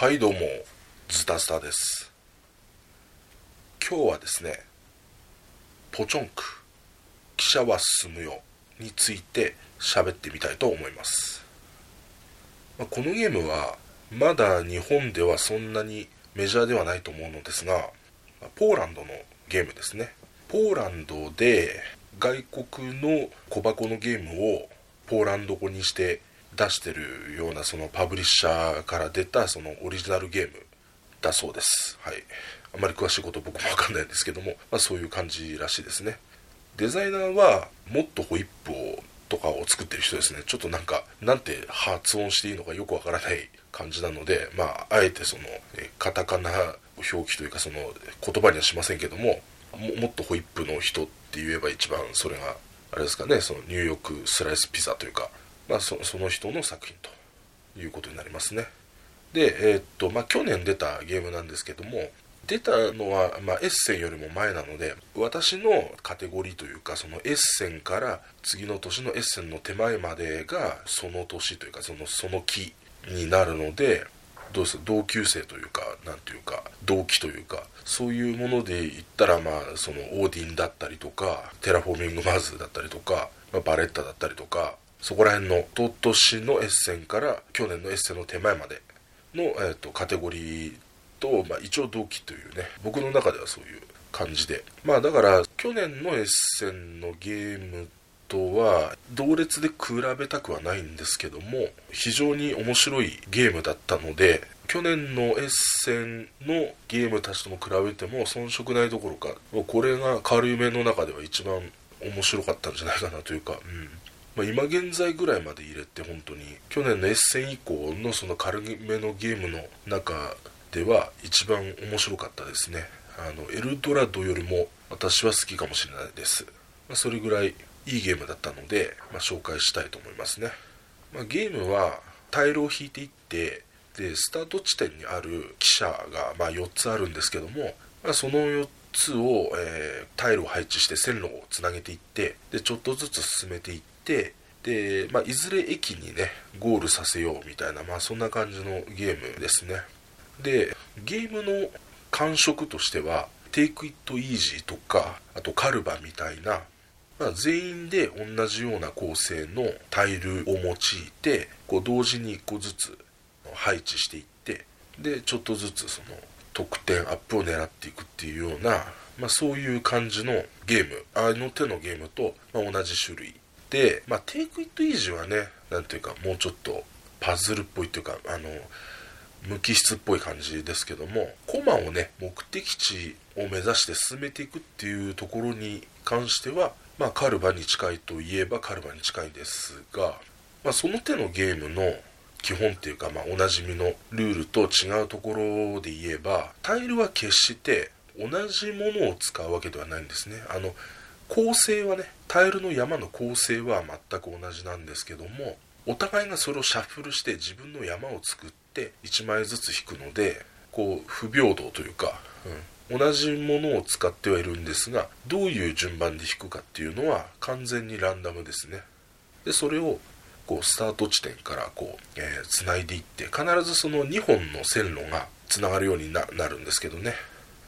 はいどうもズタスタです。今日はですねポチョンク記者は進むよについて喋ってみたいと思います。このゲームはまだ日本ではそんなにメジャーではないと思うのですがポーランドのゲームですね。ポーランドで外国の小箱のゲームをポーランド語にして出してるようなそのパブリッシャーから出たそのオリジナルゲームだそうです。はい。あまり詳しいこと僕もわかんないんですけども、まあ、そういう感じらしいですね。デザイナーはもっとホイップをとかを作ってる人ですね。ちょっとなんかなんて発音していいのかよくわからない感じなのでまああえてそのえカタカナ表記というかその言葉にはしませんけどもももっとホイップの人って言えば一番それがあれですかねそのニューヨークスライスピザというか、まあ、その人の作品ということになりますね。でえーっとまあ去年出たゲームなんですけども出たのは、まあ、エッセンよりも前なので私のカテゴリーというかそのエッセンから次の年のエッセンの手前までがその年というかそのその期になるのでどうです同級生というかなんというか同期というかそういうもので言ったらまあそのオーディンだったりとかテラフォーミングマーズだったりとか、まあ、バレッタだったりとかそこら辺の今年のエッセンから去年のエッセンの手前までの、えー、とカテゴリーと、まあ、一応同期というね僕の中ではそういう感じで。まあだから去年のエッセンのゲームとは同列で比べたくはないんですけども非常に面白いゲームだったので去年のエッセンのゲームたちとも比べても遜色ないどころかこれが軽い目の中では一番面白かったんじゃないかなというか、うん。まあ、今現在ぐらいまで入れて本当に去年のエッセン以降のその軽めのゲームの中では一番面白かったですね。あのエルドラドよりも私は好きかもしれないです、まあ、それぐらいいいゲームだったので、まあ、紹介したいと思いますね、まあ、ゲームはタイルを引いていってでスタート地点にある汽車が、ま、4つあるんですけども、ま、その4つを、えータイルを配置して線路をつなげていってでちょっとずつ進めていってで、まあ、いずれ駅にねゴールさせようみたいな、まあ、そんな感じのゲームですね。でゲームの感触としては「Take It Easy」とかあとカルバみたいな、まあ、全員で同じような構成のタイルを用いてこう同時に1個ずつ配置していってでちょっとずつその得点アップを狙っていくっていうような、まあ、そういう感じのゲーム。あの手のゲームと、ま同じ種類。で、まあ、Take It Easy はねなんていうかもうちょっとパズルっぽいっていうかあの無機質っぽい感じですけどもコマをね目的地を目指して進めていくっていうところに関してはまあカルバに近いといえばカルバに近いんですが、まあ、その手のゲームの基本っていうか、まあ、おなじみのルールと違うところで言えばタイルは決して同じものを使うわけではないんですね。あの構成はねタイルの山の構成は全く同じなんですけどもお互いがそれをシャッフルして自分の山を作って1枚ずつ引くのでこう不平等というか、うん、同じものを使ってはいるんですがどういう順番で引くかっていうのは完全にランダムですね。でそれをこうスタート地点からこう、えー、繋いでいって必ずその2本の線路がつながるようにななるんですけどね。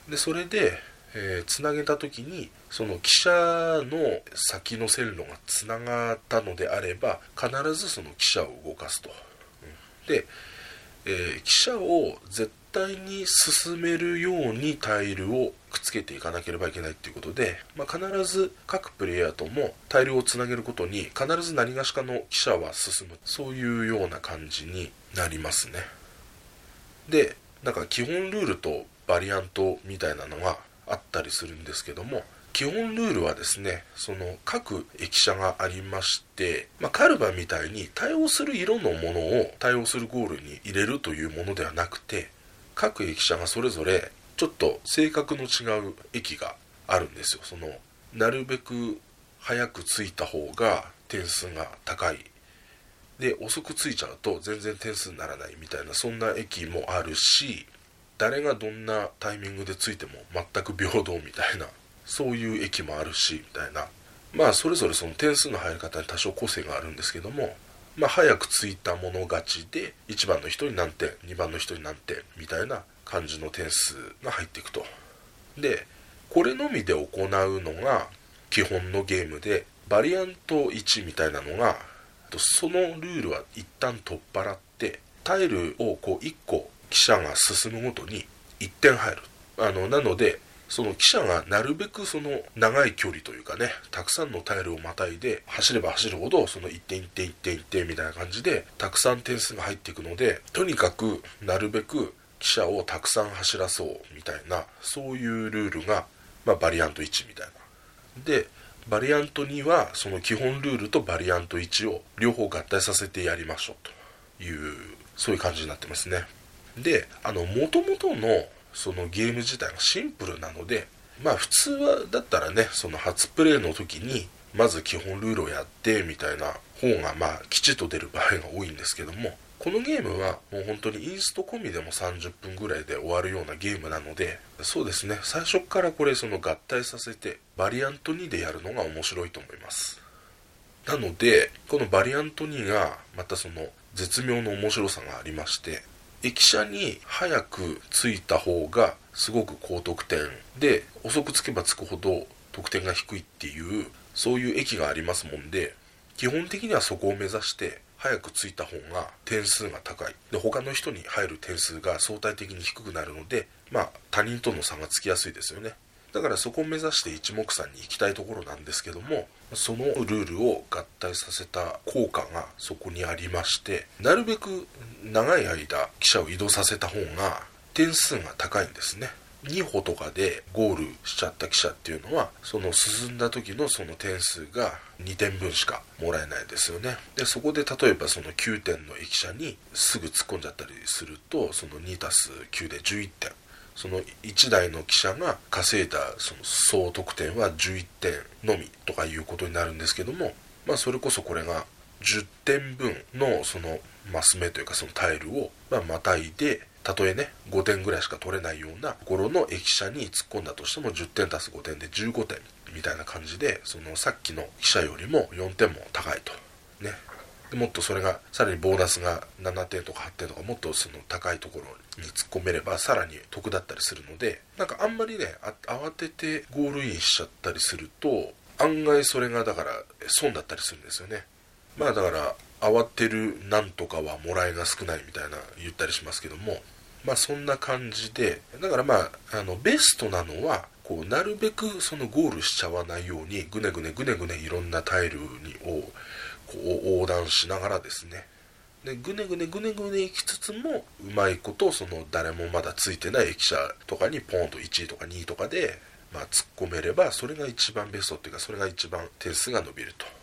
でそれで、えー、つなげた時にその汽車の先の線路がつながったのであれば必ずその汽車を動かすと、で、えー、汽車を絶対に進めるようにタイルをくっつけていかなければいけないっていうことで、まあ、必ず各プレイヤーともタイルをつなげることに必ず何がしかの汽車は進む。そういうような感じになりますね。でなんか基本ルールとバリアントみたいなのがあったりするんですけども基本ルールはですねその各駅舎がありまして、まあ、カルバみたいに対応する色のものを対応するゴールに入れるというものではなくて各駅舎がそれぞれちょっと性格の違う駅があるんですよ。そのなるべく早く着いた方が点数が高い。で遅く着いちゃうと全然点数にならないみたいなそんな駅もあるし誰がどんなタイミングで着いても全く平等みたいなそういう駅もあるしみたいな。まあそれぞれその点数の入り方に多少個性があるんですけどもまあ、早くついたもの勝ちで1番の人に何点2番の人に何点みたいな感じの点数が入っていくと。でこれのみで行うのが基本のゲームでバリアント1みたいなのがそのルールは一旦取っ払ってタイルをこう1個記者が進むごとに1点入る。あのなのでその記者がなるべくその長い距離というかねたくさんのタイルをまたいで走れば走るほどその1点1点1点1点みたいな感じでたくさん点数が入っていくのでとにかくなるべく記者をたくさん走らそうみたいなそういうルールが、まあ、バリアント1みたいな。でバリアント2はその基本ルールとバリアント1を両方合体させてやりましょうというそういう感じになってますね。であの元々のそのゲーム自体がシンプルなのでまあ普通はだったらねその初プレイの時にまず基本ルールをやってみたいな方がまあきちっと出る場合が多いんですけどもこのゲームはもう本当にインスト込みでも30分ぐらいで終わるようなゲームなのでそうですね最初からこれその合体させてバリアント2でやるのが面白いと思います。なのでこのバリアント2がまたその絶妙の面白さがありまして駅舎に早く着いた方がすごく高得点で遅く着けば着くほど得点が低いっていうそういう駅がありますもんで基本的にはそこを目指して早く着いた方が点数が高い。で他の人に入る点数が相対的に低くなるのでまあ他人との差がつきやすいですよね。だからそこを目指して一目散に行きたいところなんですけどもそのルールを合体させた効果がそこにありましてなるべく長い間記者を移動させた方が点数が高いんですね。2歩とかでゴールしちゃった記者っていうのはその進んだ時のその点数が2点分しかもらえないですよね。でそこで例えばその9点の駅舎にすぐ突っ込んじゃったりするとその 2+9 で11点その1台の記者が稼いだその総得点は11点のみとかいうことになるんですけどもまあそれこそこれが10点分のそのマス目というかそのタイルをままたいでたとえね5点ぐらいしか取れないようなところの駅舎に突っ込んだとしても10点足す5点で15点みたいな感じでそのさっきの記者よりも4点も高いと。ね。もっとそれがさらにボーナスが7点とか8点とかもっとその高いところに突っ込めればさらに得だったりするのでなんかあんまりね慌ててゴールインしちゃったりすると案外それがだから損だったりするんですよね。まあだから慌てるなんとかはもらいが少ないみたいな言ったりしますけどもまあそんな感じでだからまああのベストなのはこうなるべくそのゴールしちゃわないようにぐねぐねぐねぐねいろんなタイルにをこう横断しながらですねでぐねぐねぐねぐね行きつつもうまいことその誰もまだついてない駅舎とかにポンと1位とか2位とかで、まあ、突っ込めればそれが一番ベストっていうかそれが一番点数が伸びると。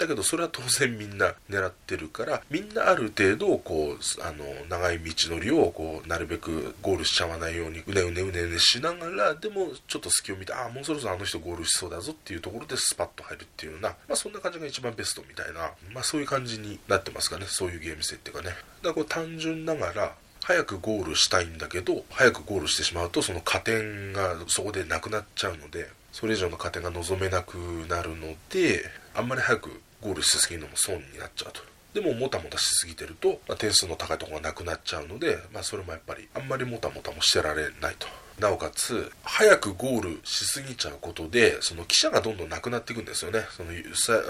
だけどそれは当然みんな狙ってるからみんなある程度こうあの長い道のりをこうなるべくゴールしちゃわないようにうねうねうねうねしながらでもちょっと隙を見てああもうそろそろあの人ゴールしそうだぞっていうところでスパッと入るっていうような、まあ、そんな感じが一番ベストみたいな、まあ、そういう感じになってますかね。そういうゲーム性っていうかね。だからこう単純ながら早くゴールしたいんだけど早くゴールしてしまうとその加点がそこでなくなっちゃうのでそれ以上の加点が望めなくなるのであんまり早くゴールしすぎるのも損になっちゃうと。でももたもたしすぎてると、まあ、点数の高いところがなくなっちゃうので、まあ、それもやっぱりあんまりもたもたもしてられないと。なおかつ早くゴールしすぎちゃうことでその記者がどんどんなくなっていくんですよね。その、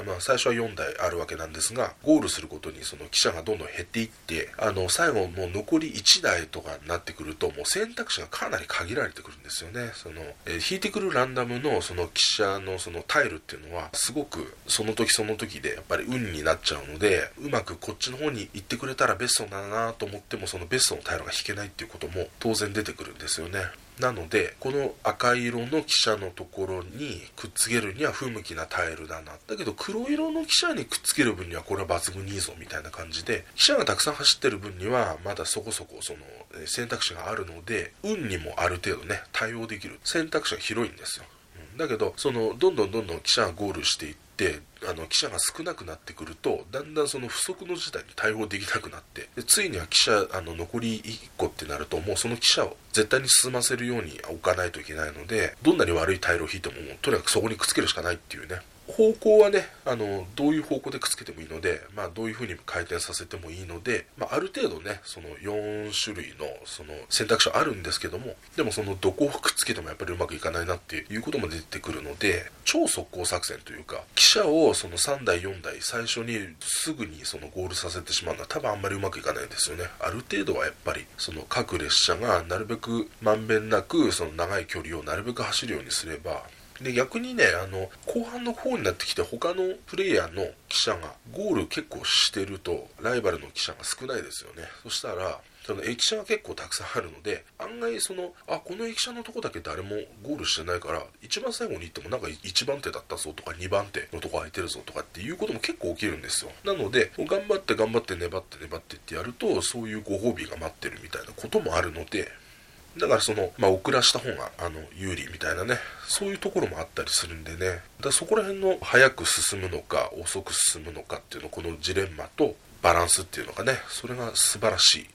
まあ、最初は4台あるわけなんですがゴールすることにその記者がどんどん減っていってあの最後もう残り1台とかになってくるともう選択肢がかなり限られてくるんですよね。その、えー、引いてくるランダムのその記者のそのタイルっていうのはすごくその時その時でやっぱり運になっちゃうのでうまくこっちの方に行ってくれたらベストだなと思ってもそのベストのタイルが引けないっていうことも当然出てくるんですよね。なのでこの赤色の汽車のところにくっつけるには不向きなタイルだな。だけど黒色の汽車にくっつける分にはこれは抜群にいいぞみたいな感じで汽車がたくさん走ってる分にはまだそこそこその選択肢があるので運にもある程度ね対応できる選択肢が広いんですよ。だけどそのどんどんどんどん記者がゴールしていってあの記者が少なくなってくるとだんだんその不測の事態に対応できなくなってでついには記者あの残り1個ってなるともうその記者を絶対に進ませるように置かないといけないのでどんなに悪いタイルを引いてももうとにかくそこにくっつけるしかないっていうね。方向はねあのどういう方向でくっつけてもいいので、まあ、どういう風に回転させてもいいので、まあ、ある程度ねその4種類のその選択肢はあるんですけどもでもそのどこをくっつけてもやっぱりうまくいかないなっていうことも出てくるので超速攻作戦というか記者をその3台4台最初にすぐにそのゴールさせてしまうのは多分あんまりうまくいかないんですよね。ある程度はやっぱりその各列車がなるべくまんべんなくその長い距離をなるべく走るようにすればで逆にねあの後半の方になってきて他のプレイヤーの記者がゴール結構してるとライバルの記者が少ないですよね。そしたらその駅舎が結構たくさんあるので案外そのあこの駅舎のとこだけ誰もゴールしてないから一番最後に行ってもなんか1番手だったぞとか2番手のとこ空いてるぞとかっていうことも結構起きるんですよ。なので頑張って頑張って粘って粘ってってやるとそういうご褒美が待ってるみたいなこともあるのでだからその、まあ、遅らした方があの有利みたいなねそういうところもあったりするんでね。だそこら辺の早く進むのか遅く進むのかっていうのこのジレンマとバランスっていうのがねそれが素晴らしい、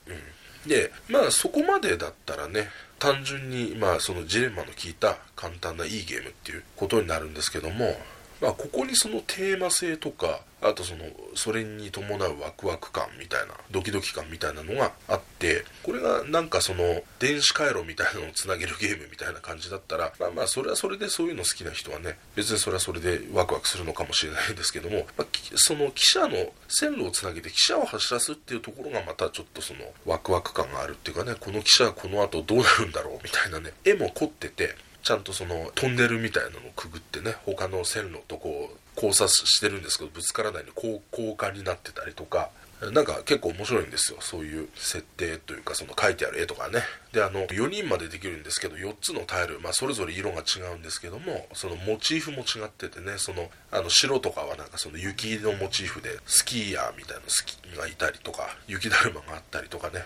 うん、でまあそこまでだったらね単純にまあそのジレンマの効いた簡単ないいゲームっていうことになるんですけどもまあ、ここにそのテーマ性とかあとそのそれに伴うワクワク感みたいなドキドキ感みたいなのがあってこれがなんかその電子回路みたいなのをつなげるゲームみたいな感じだったらまあまあそれはそれでそういうの好きな人はね別にそれはそれでワクワクするのかもしれないんですけども、まあ、その汽車の線路をつなげて汽車を走らすっていうところがまたちょっとそのワクワク感があるっていうかねこの汽車はこの後どうなるんだろうみたいなね絵も凝っててちゃんとそのトンネルみたいなのをくぐってね他の線路とこう交差してるんですけどぶつからないように交換になってたりとかなんか結構面白いんですよ。そういう設定というかその書いてある絵とかね。であの4人までできるんですけど4つのタイル、まあ、それぞれ色が違うんですけどもそのモチーフも違っててねそのあの白とかはなんかその雪のモチーフでスキーヤーみたいなスキーがいたりとか雪だるまがあったりとかね。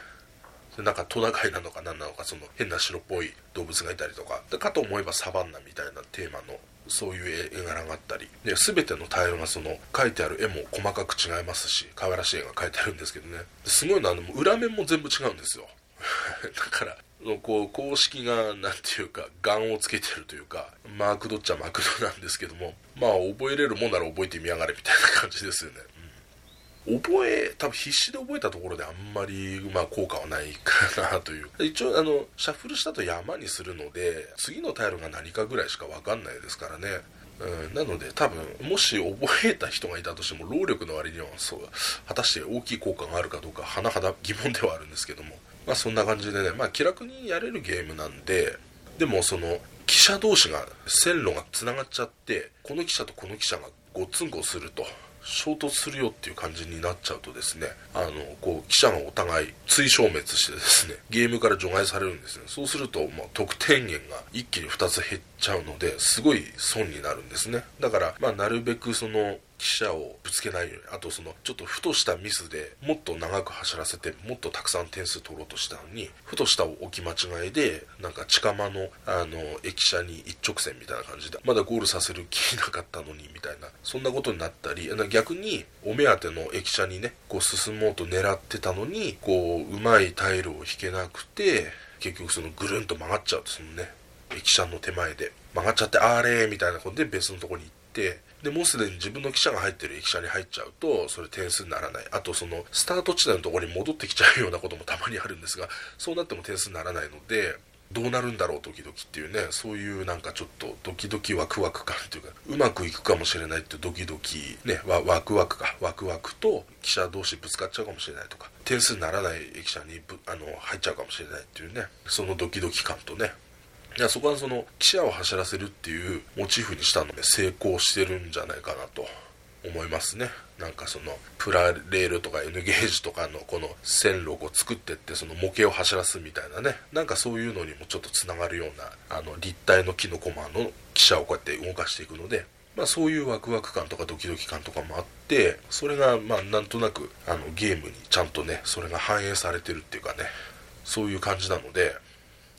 でなんかトナカイなのか何なのかその変な白っぽい動物がいたりとか。でかと思えばサバンナみたいなテーマのそういう絵柄があったり。で全てのタイルがその描いてある絵も細かく違いますし可愛らしい絵が描いてあるんですけどね。すごいのは裏面も全部違うんですよ。だからこう公式が何ていうか眼をつけてるというかマークドっちゃマークドなんですけどもまあ覚えれるもんなら覚えてみやがれみたいな感じですよね。覚え多分必死で覚えたところであんまり、まあ、効果はないかなという。一応あのシャッフルしたと山にするので次のタイルが何かぐらいしか分かんないですからね。うん、なので多分もし覚えた人がいたとしても労力の割にはそう果たして大きい効果があるかどうか甚だ疑問ではあるんですけども。まあそんな感じでねまあ気楽にやれるゲームなんででもその記者同士が線路がつながっちゃってこの記者とこの記者がごっつんこすると。衝突するよっていう感じになっちゃうとですねあのこう記者がお互い追消滅してですね ゲームから除外されるんですね。そうすると、まあ、得点源が一気に2つ減っちゃうのですごい損になるんですね。だから、まあ、なるべくその記者をぶつけないようにあとそのちょっとふとしたミスでもっと長く走らせてもっとたくさん点数取ろうとしたのにふとした置き間違いでなんか近間のあの駅舎に一直線みたいな感じでまだゴールさせる気なかったのにみたいなそんなことになったり逆にお目当ての駅舎にねこう進もうと狙ってたのにこううまいタイルを引けなくて結局そのぐるんと曲がっちゃうとそのね駅舎の手前で。曲がっちゃってあれみたいなことで別のとこに行ってでもうすでに自分の記者が入ってる駅舎に入っちゃうとそれ点数にならない。あとそのスタート地点のところに戻ってきちゃうようなこともたまにあるんですが そうなっても点数にならないのでどうなるんだろうドキドキっていうねそういうなんかちょっとドキドキワクワク感っていうかうまくいくかもしれないっていうドキドキねワワクワクかワクワクと記者同士ぶつかっちゃうかもしれないとか点数にならない駅舎にあの入っちゃうかもしれないっていうねそのドキドキ感とねいやそこはその記者を走らせるっていうモチーフにしたので成功してるんじゃないかなと思いますね。なんかそのプラレールとか N ゲージとかのこの線路を作ってってその模型を走らすみたいなね。なんかそういうのにもちょっとつながるようなあの立体のキノコマの記者をこうやって動かしていくのでまあ、そういうワクワク感とかドキドキ感とかもあってそれがまあなんとなくあのゲームにちゃんとねそれが反映されてるっていうかねそういう感じなので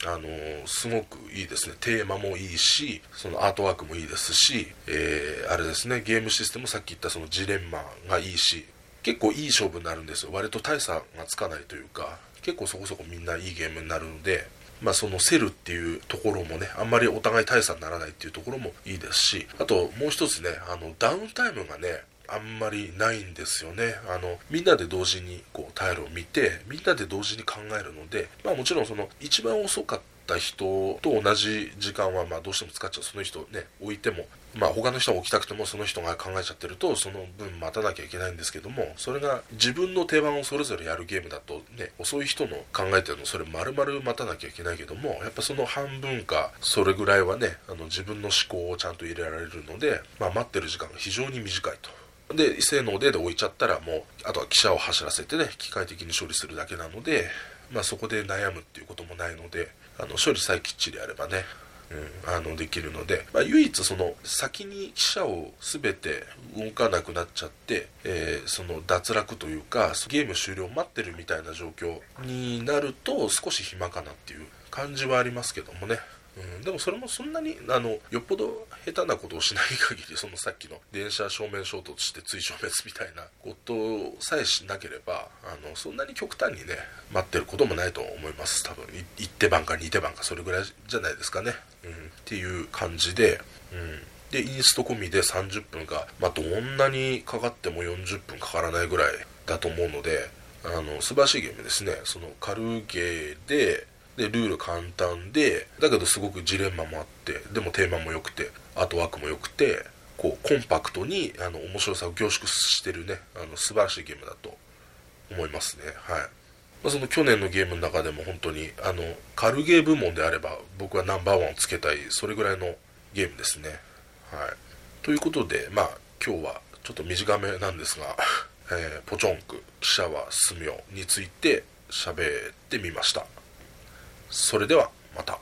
あのー、すごくいいですね。テーマもいいしそのアートワークもいいですし、えー、あれですね。ゲームシステムさっき言ったそのジレンマがいいし結構いい勝負になるんですよ。割と大差がつかないというか結構そこそこみんないいゲームになるのでまあ、その競るっていうところもねあんまりお互い大差にならないっていうところもいいですしあともう一つねあのダウンタイムがねあんまりないんですよねあのみんなで同時にこうタイルを見てみんなで同時に考えるので、まあ、もちろんその一番遅かった人と同じ時間はまあどうしても使っちゃうその人ね置いてもまあ他の人が起きたくてもその人が考えちゃってるとその分待たなきゃいけないんですけどもそれが自分の定番をそれぞれやるゲームだとね遅い人の考えてるのそれ丸々待たなきゃいけないけどもやっぱその半分かそれぐらいはねあの自分の思考をちゃんと入れられるので、まあ、待ってる時間が非常に短いと。で性能でで置いちゃったらもうあとは汽車を走らせてね機械的に処理するだけなので、まあ、そこで悩むっていうこともないのであの処理さえきっちりやればねうん、あのできるので、まあ、唯一その先に記者を全て動かなくなっちゃって、えー、その脱落というかゲーム終了待ってるみたいな状況になると少し暇かなっていう感じはありますけどもね。うん、でもそれもそんなにあのよっぽど下手なことをしない限りそのさっきの電車正面衝突して追消滅みたいなことさえしなければあのそんなに極端にね待ってることもないと思います。多分1手番か2手番かそれぐらいじゃないですかね、うん、っていう感じで、うん、でインスト込みで30分が、まあ、どんなにかかっても40分かからないぐらいだと思うのであの素晴らしいゲームですね。その軽ゲーででルール簡単でだけどすごくジレンマもあってでもテーマも良くてアートワークも良くてこうコンパクトにあの面白さを凝縮してるねあの素晴らしいゲームだと思いますね。はい、まあ、その去年のゲームの中でも本当にあの軽ゲー部門であれば僕はナンバーワンをつけたいそれぐらいのゲームですね。はい。ということでまあ今日はちょっと短めなんですが、えー、ポチョンク記者は住みよについて喋ってみました。それではまた。